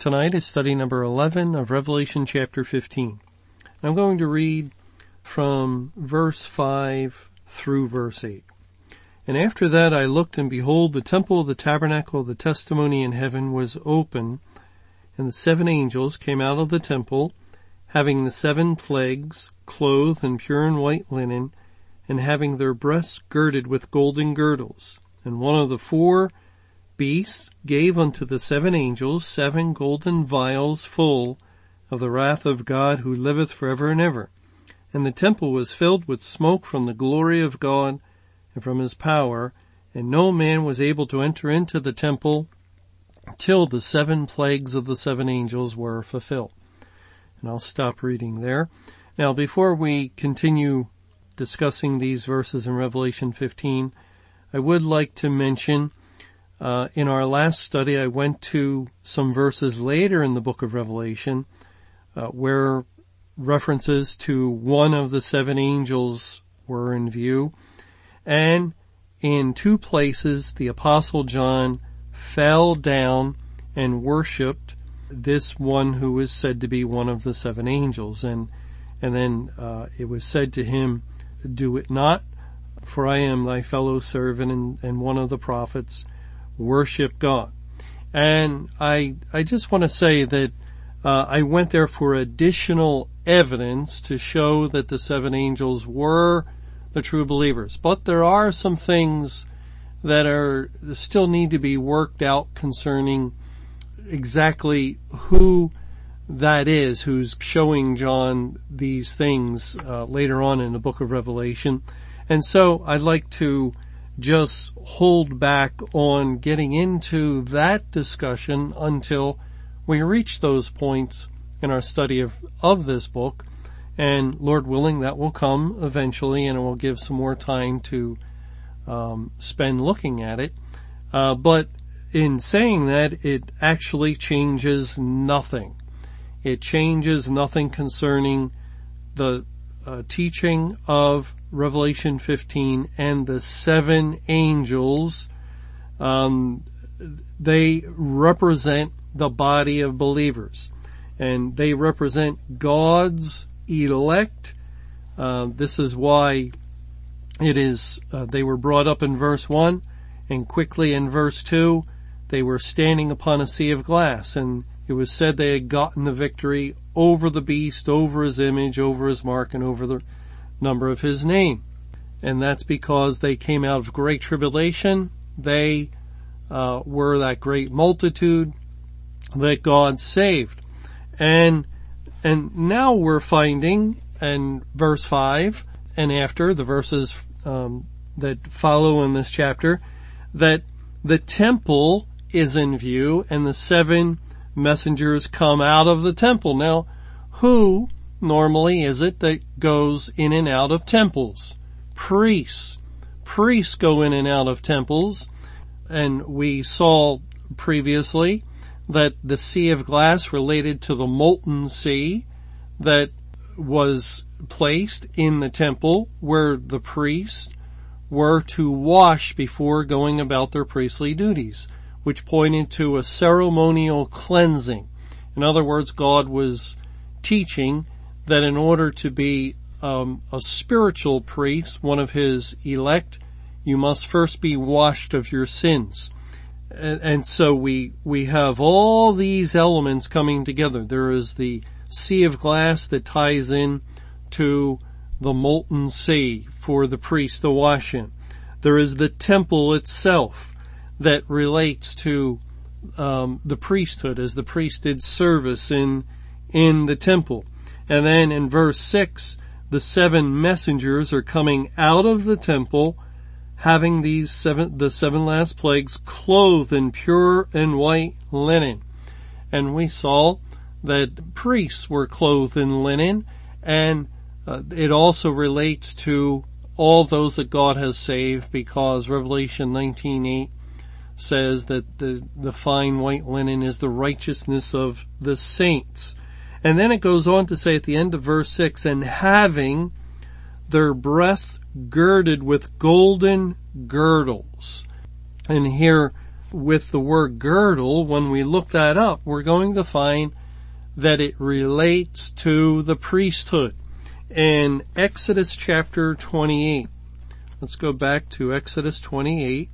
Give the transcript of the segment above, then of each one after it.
Tonight is study number 11 of Revelation chapter 15. I'm going to read from verse 5 through verse 8. And after that I looked and behold the temple of the tabernacle of the testimony in heaven was open and the seven angels came out of the temple having the seven plagues clothed in pure and white linen and having their breasts girded with golden girdles. And one of the four beasts gave unto the seven angels seven golden vials full of the wrath of God who liveth for ever and ever. And the temple was filled with smoke from the glory of God and from his power, and no man was able to enter into the temple till the seven plagues of the seven angels were fulfilled. And I'll stop reading there. Now before we continue discussing these verses in Revelation 15, I would like to mention uh, in our last study, I went to some verses later in the book of Revelation uh, where references to one of the seven angels were in view. And in two places, the apostle John fell down and worshiped this one who was said to be one of the seven angels. And, and then, uh, it was said to him, do it not, for I am thy fellow servant and, and one of the prophets worship God. And I, I just want to say that uh, I went there for additional evidence to show that the seven angels were the true believers. But there are some things that are still need to be worked out concerning exactly who that is who's showing John these things uh, later on in the book of Revelation. And so I'd like to just hold back on getting into that discussion until we reach those points in our study of, of this book. And Lord willing, that will come eventually and it will give some more time to um, spend looking at it. Uh, but in saying that, it actually changes nothing. It changes nothing concerning the uh, teaching of Revelation 15 and the seven angels, um, they represent the body of believers and they represent God's elect. Uh, this is why it is, uh, they were brought up in verse one and quickly in verse two, they were standing upon a sea of glass and it was said they had gotten the victory over the beast, over his image, over his mark, and over the number of his name. And that's because they came out of great tribulation. They uh, were that great multitude that God saved. And and now we're finding in verse five and after the verses um, that follow in this chapter that the temple is in view and the seven messengers come out of the temple. Now, who normally is it that goes in and out of temples? Priests. Priests go in and out of temples. And we saw previously that the sea of glass related to the molten sea that was placed in the temple where the priests were to wash before going about their priestly duties, which pointed to a ceremonial cleansing. In other words, God was teaching that in order to be um, a spiritual priest, one of his elect, you must first be washed of your sins. And, and, so we, we have all these elements coming together. There is the sea of glass that ties in to the molten sea for the priest to wash in. There is the temple itself that relates to um, the priesthood as the priest did service in in the temple. And then in verse 6, the seven messengers are coming out of the temple having these seven, the seven last plagues clothed in pure and white linen. And we saw that priests were clothed in linen and uh, it also relates to all those that God has saved because Revelation 19:8 says that the, the fine white linen is the righteousness of the saints. And then it goes on to say at the end of verse 6, and having their breasts girded with golden girdles. And here with the word girdle, when we look that up, we're going to find that it relates to the priesthood. In Exodus chapter 28, let's go back to Exodus 28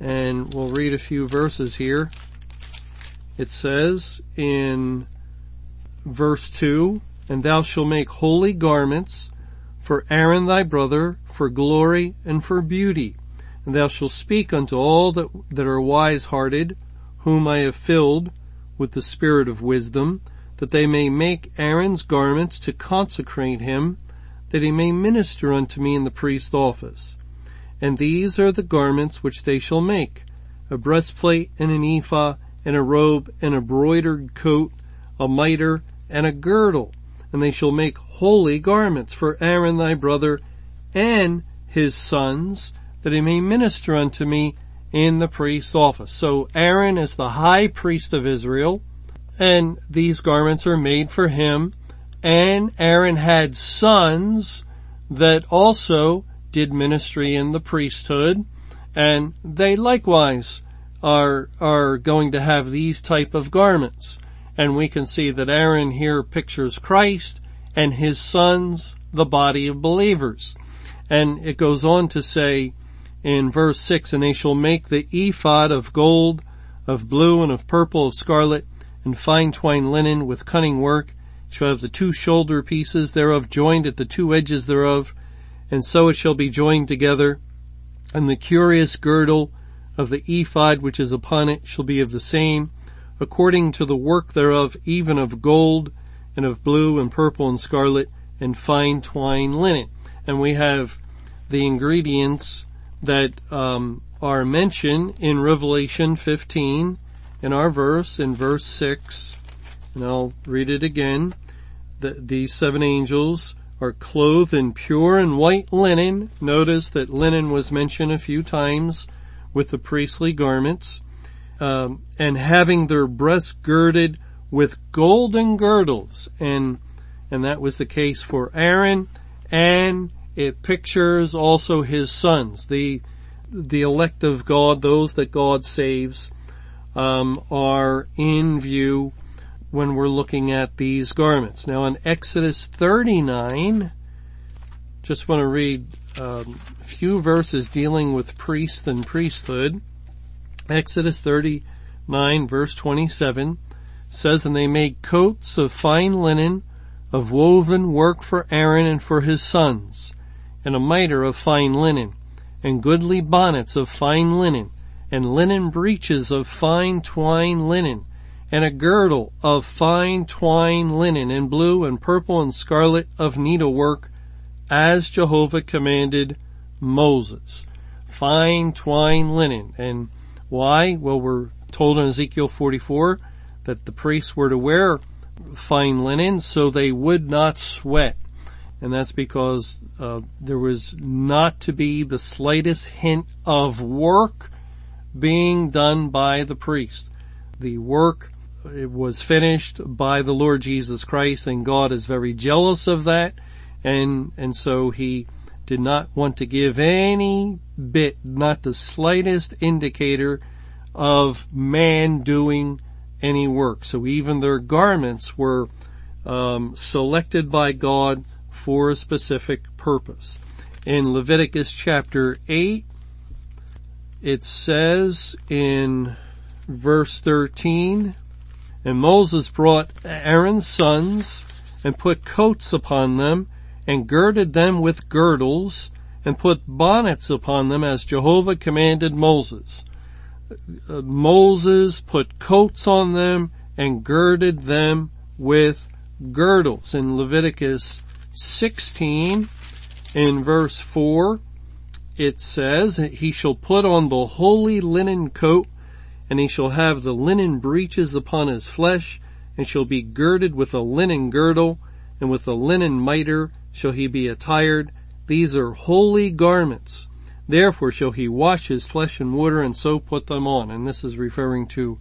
and we'll read a few verses here. It says in verse 2, And thou shalt make holy garments for Aaron thy brother, for glory and for beauty. And thou shalt speak unto all that, that are wise hearted, whom I have filled with the spirit of wisdom, that they may make Aaron's garments to consecrate him, that he may minister unto me in the priest's office. And these are the garments which they shall make, a breastplate and an ephod and a robe and a broidered coat, a mitre and a girdle. And they shall make holy garments for Aaron thy brother and his sons, that he may minister unto me in the priest's office. So Aaron is the high priest of Israel, and these garments are made for him, and Aaron had sons that also did ministry in the priesthood, and they likewise are, are going to have these type of garments. And we can see that Aaron here pictures Christ and his sons, the body of believers. And it goes on to say, in verse 6, and they shall make the ephod of gold, of blue and of purple, of scarlet, and fine twined linen with cunning work, shall have the two shoulder pieces thereof joined at the two edges thereof, and so it shall be joined together, and the curious girdle of the ephod which is upon it shall be of the same, according to the work thereof, even of gold, and of blue and purple and scarlet, and fine twined linen. And we have the ingredients that um, are mentioned in Revelation 15 in our verse, in verse 6, and I'll read it again. The, these seven angels are clothed in pure and white linen. Notice that linen was mentioned a few times with the priestly garments, um, and having their breasts girded with golden girdles, and and that was the case for Aaron, and it pictures also his sons, the, the elect of God, those that God saves, um, are in view when we're looking at these garments. Now in Exodus 39, just want to read um, a few verses dealing with priests and priesthood. Exodus 39 verse 27 says, And they made coats of fine linen of woven work for Aaron and for his sons and a mitre of fine linen, and goodly bonnets of fine linen, and linen breeches of fine twine linen, and a girdle of fine twine linen in blue and purple and scarlet of needlework, as Jehovah commanded Moses. Fine twine linen. And why? Well, we're told in Ezekiel 44 that the priests were to wear fine linen so they would not sweat and that's because uh, there was not to be the slightest hint of work being done by the priest. The work it was finished by the Lord Jesus Christ, and God is very jealous of that, and and so He did not want to give any bit, not the slightest indicator of man doing any work. So even their garments were um, selected by God for a specific purpose. In Leviticus chapter 8, it says in verse 13, and Moses brought Aaron's sons and put coats upon them and girded them with girdles and put bonnets upon them as Jehovah commanded Moses. Uh, Moses put coats on them and girded them with girdles. In Leviticus 16 in verse 4, it says, He shall put on the holy linen coat, and he shall have the linen breeches upon his flesh, and shall be girded with a linen girdle, and with a linen mitre shall he be attired. These are holy garments. Therefore shall he wash his flesh in water and so put them on. And this is referring to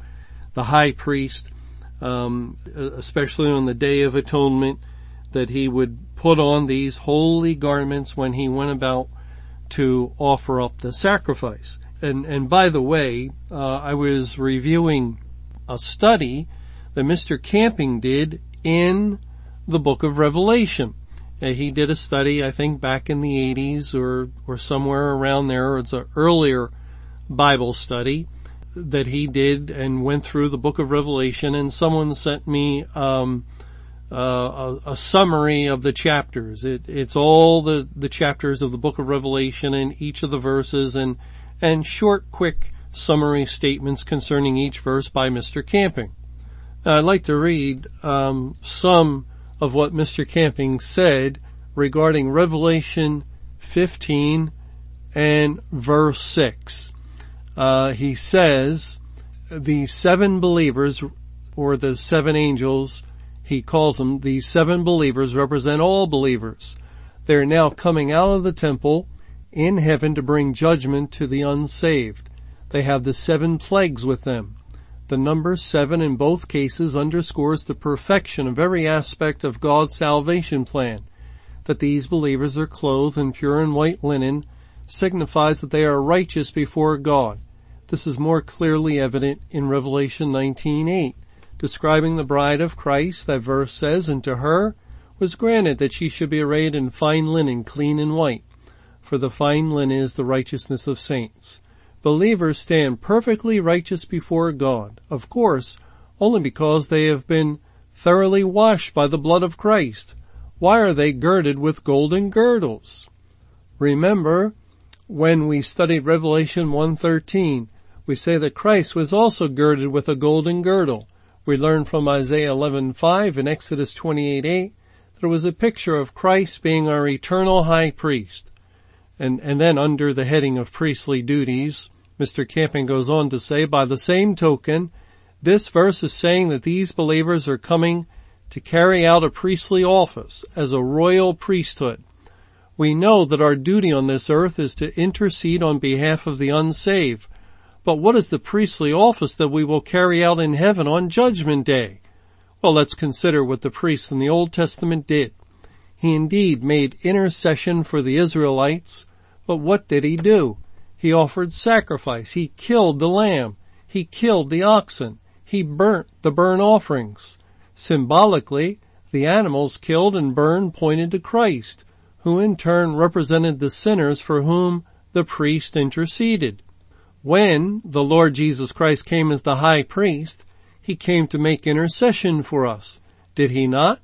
the high priest, um, especially on the day of atonement, that he would put on these holy garments when he went about to offer up the sacrifice. And, and by the way, uh, I was reviewing a study that Mr. Camping did in the book of Revelation. Uh, he did a study, I think back in the 80s or, or somewhere around there. It's an earlier Bible study that he did and went through the book of Revelation and someone sent me, um, uh, a, a, summary of the chapters. It, it's all the, the chapters of the book of Revelation and each of the verses and, and short, quick summary statements concerning each verse by Mr. Camping. Now, I'd like to read um, some of what Mr. Camping said regarding Revelation 15 and verse 6. Uh, he says, the seven believers, or the seven angels, he calls them, the seven believers represent all believers. They're now coming out of the temple in heaven to bring judgment to the unsaved. They have the seven plagues with them. The number seven in both cases underscores the perfection of every aspect of God's salvation plan. That these believers are clothed in pure and white linen signifies that they are righteous before God. This is more clearly evident in Revelation 19:8, describing the bride of Christ. That verse says, "And to her was granted that she should be arrayed in fine linen, clean and white, for the fine linen is the righteousness of saints." Believers stand perfectly righteous before God, of course, only because they have been thoroughly washed by the blood of Christ. Why are they girded with golden girdles? Remember, when we studied Revelation 1.13, we say that Christ was also girded with a golden girdle. We learn from Isaiah 11.5 and Exodus 28.8 that it was a picture of Christ being our eternal high priest. And, and then under the heading of priestly duties, Mr. Camping goes on to say, by the same token, this verse is saying that these believers are coming to carry out a priestly office as a royal priesthood. We know that our duty on this earth is to intercede on behalf of the unsaved. But what is the priestly office that we will carry out in heaven on judgment day? Well, let's consider what the priests in the Old Testament did. He indeed made intercession for the Israelites but what did he do? He offered sacrifice. He killed the lamb. He killed the oxen. He burnt the burnt offerings. Symbolically, the animals killed and burned pointed to Christ, who in turn represented the sinners for whom the priest interceded. When the Lord Jesus Christ came as the high priest, he came to make intercession for us. Did he not?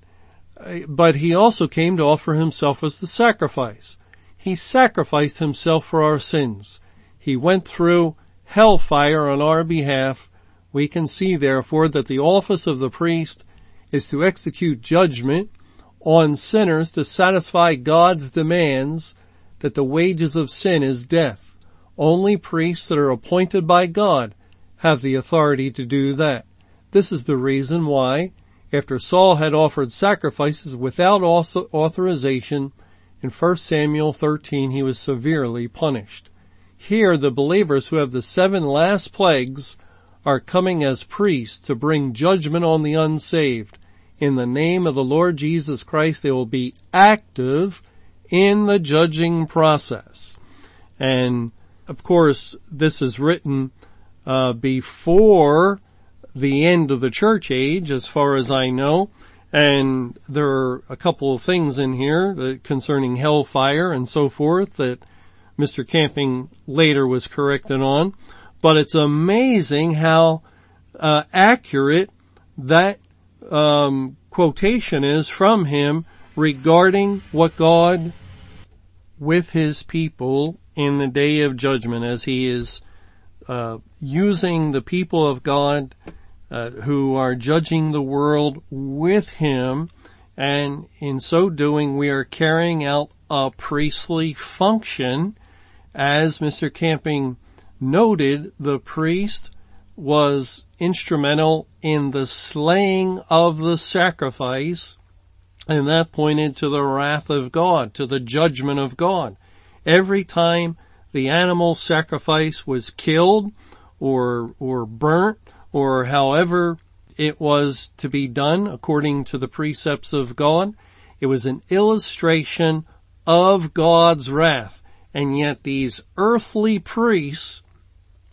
Uh, but he also came to offer himself as the sacrifice. He sacrificed himself for our sins. He went through hellfire on our behalf. We can see therefore that the office of the priest is to execute judgment on sinners to satisfy God's demands that the wages of sin is death. Only priests that are appointed by God have the authority to do that. This is the reason why, after Saul had offered sacrifices without authorization, in 1 Samuel 13 he was severely punished. Here the believers who have the seven last plagues are coming as priests to bring judgment on the unsaved. In the name of the Lord Jesus Christ they will be active in the judging process. And of course this is written uh, before the end of the church age as far as I know. And there are a couple of things in here concerning hellfire and so forth that Mr. Camping later was corrected on. But it's amazing how uh, accurate that um, quotation is from him regarding what God with his people in the day of judgment as he is uh, using the people of God uh, who are judging the world with him. And in so doing, we are carrying out a priestly function. As Mr. Camping noted, the priest was instrumental in the slaying of the sacrifice and that pointed to the wrath of God, to the judgment of God. Every time the animal sacrifice was killed or, or burnt or however it was to be done according to the precepts of God, it was an illustration of God's wrath. And yet these earthly priests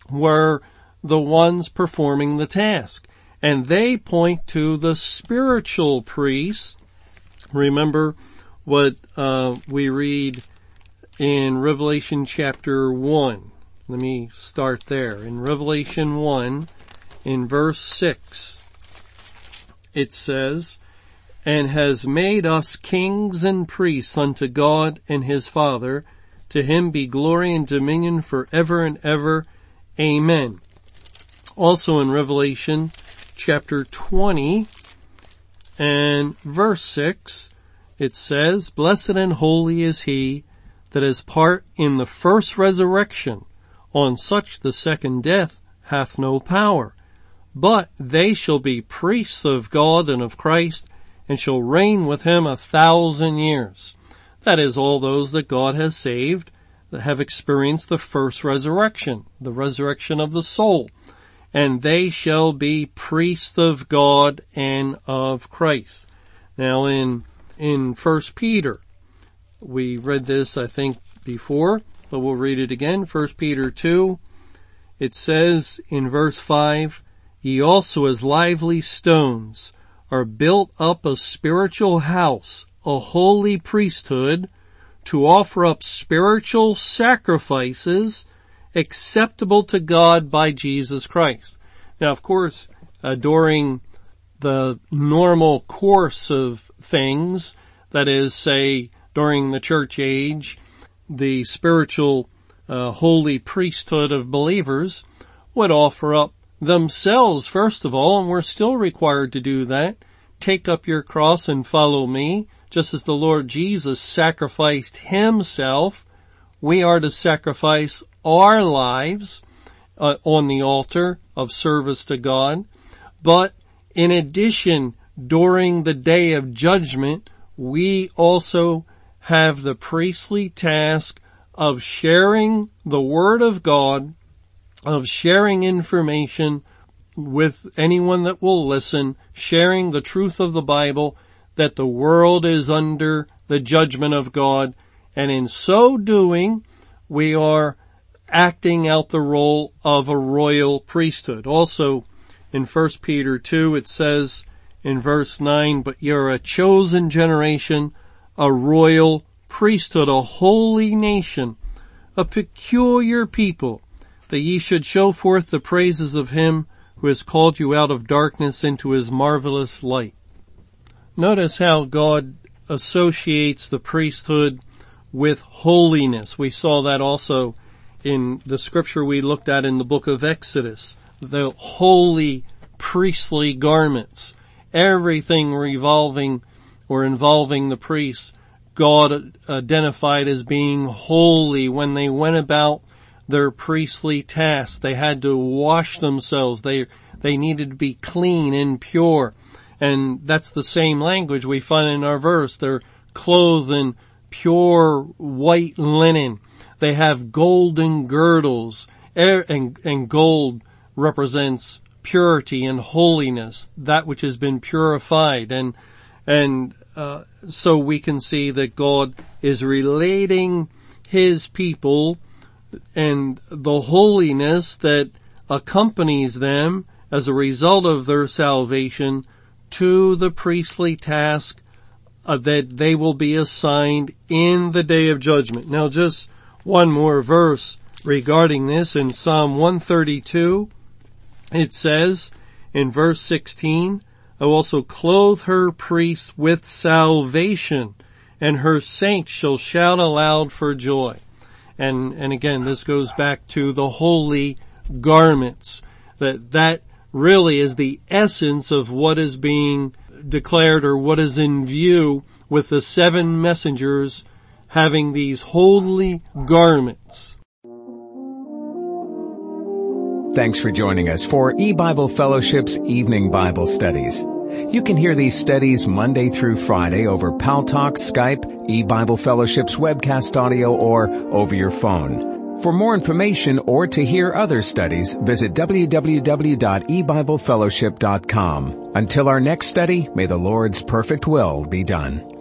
were the ones performing the task. And they point to the spiritual priests. Remember what uh, we read in Revelation chapter 1. Let me start there. In Revelation 1, in verse 6, it says, and has made us kings and priests unto God and his Father. To him be glory and dominion forever and ever. Amen. Also in Revelation chapter 20 and verse 6, it says, Blessed and holy is he that has part in the first resurrection. On such the second death hath no power. But they shall be priests of God and of Christ and shall reign with him a thousand years. That is all those that God has saved that have experienced the first resurrection, the resurrection of the soul. And they shall be priests of God and of Christ. Now in, in first Peter, we read this I think before, but we'll read it again. First Peter 2, it says in verse 5, ye also as lively stones are built up a spiritual house, a holy priesthood, to offer up spiritual sacrifices acceptable to God by Jesus Christ. Now, of course, uh, during the normal course of things, that is, say, during the church age, the spiritual uh, holy priesthood of believers would offer up themselves first of all, and we're still required to do that. Take up your cross and follow me, just as the Lord Jesus sacrificed himself. We are to sacrifice our lives uh, on the altar of service to God. But in addition, during the day of judgment, we also have the priestly task of sharing the word of God of sharing information with anyone that will listen, sharing the truth of the Bible, that the world is under the judgment of God, and in so doing, we are acting out the role of a royal priesthood. Also, in 1 Peter 2, it says in verse 9, but you're a chosen generation, a royal priesthood, a holy nation, a peculiar people, that ye should show forth the praises of him who has called you out of darkness into his marvelous light. Notice how God associates the priesthood with holiness. We saw that also in the scripture we looked at in the book of Exodus. The holy priestly garments. Everything revolving or involving the priests, God identified as being holy when they went about their priestly tasks. They had to wash themselves. They, they needed to be clean and pure. And that's the same language we find in our verse. They're clothed in pure white linen. They have golden girdles and, and gold represents purity and holiness, that which has been purified and, and, uh, so we can see that God is relating his people and the holiness that accompanies them as a result of their salvation to the priestly task uh, that they will be assigned in the day of judgment. Now just one more verse regarding this in Psalm 132. It says in verse 16, I will also clothe her priests with salvation and her saints shall shout aloud for joy. And, and again, this goes back to the holy garments. That, that really is the essence of what is being declared or what is in view with the seven messengers having these holy garments. Thanks for joining us for E-Bible Fellowship's Evening Bible Studies. You can hear these studies Monday through Friday over Paltalk, Skype, E-Bible Fellowship's webcast audio, or over your phone. For more information or to hear other studies, visit www.ebiblefellowship.com. Until our next study, may the Lord's perfect will be done.